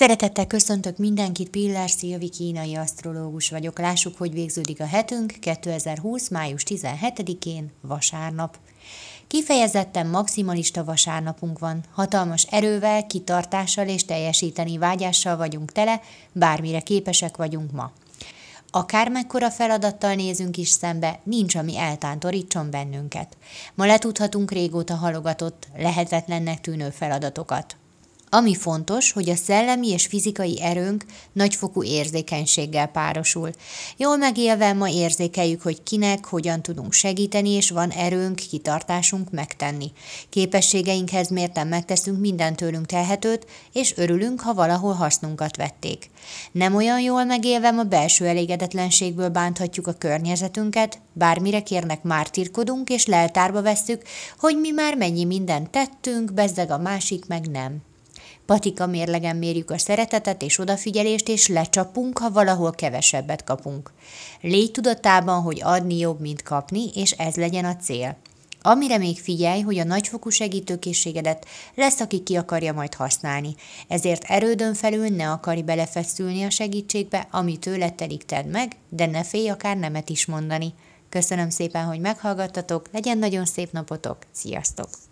Szeretettel köszöntök mindenkit, Pillár Szilvi kínai asztrológus vagyok. Lássuk, hogy végződik a hetünk 2020. május 17-én, vasárnap. Kifejezetten maximalista vasárnapunk van. Hatalmas erővel, kitartással és teljesíteni vágyással vagyunk tele, bármire képesek vagyunk ma. Akármekkora feladattal nézünk is szembe, nincs, ami eltántorítson bennünket. Ma letudhatunk régóta halogatott, lehetetlennek tűnő feladatokat. Ami fontos, hogy a szellemi és fizikai erőnk nagyfokú érzékenységgel párosul. Jól megélve ma érzékeljük, hogy kinek, hogyan tudunk segíteni, és van erőnk, kitartásunk megtenni. Képességeinkhez mérten megteszünk minden tőlünk telhetőt, és örülünk, ha valahol hasznunkat vették. Nem olyan jól megélve a belső elégedetlenségből bánthatjuk a környezetünket, bármire kérnek mártirkodunk, és leltárba vesszük, hogy mi már mennyi mindent tettünk, bezzeg a másik meg nem. Patika mérlegen mérjük a szeretetet és odafigyelést, és lecsapunk, ha valahol kevesebbet kapunk. Légy tudatában, hogy adni jobb, mint kapni, és ez legyen a cél. Amire még figyelj, hogy a nagyfokú segítőkészségedet lesz, aki ki akarja majd használni. Ezért erődön felül ne akarj belefeszülni a segítségbe, ami tőle telik tedd meg, de ne félj akár nemet is mondani. Köszönöm szépen, hogy meghallgattatok, legyen nagyon szép napotok, sziasztok!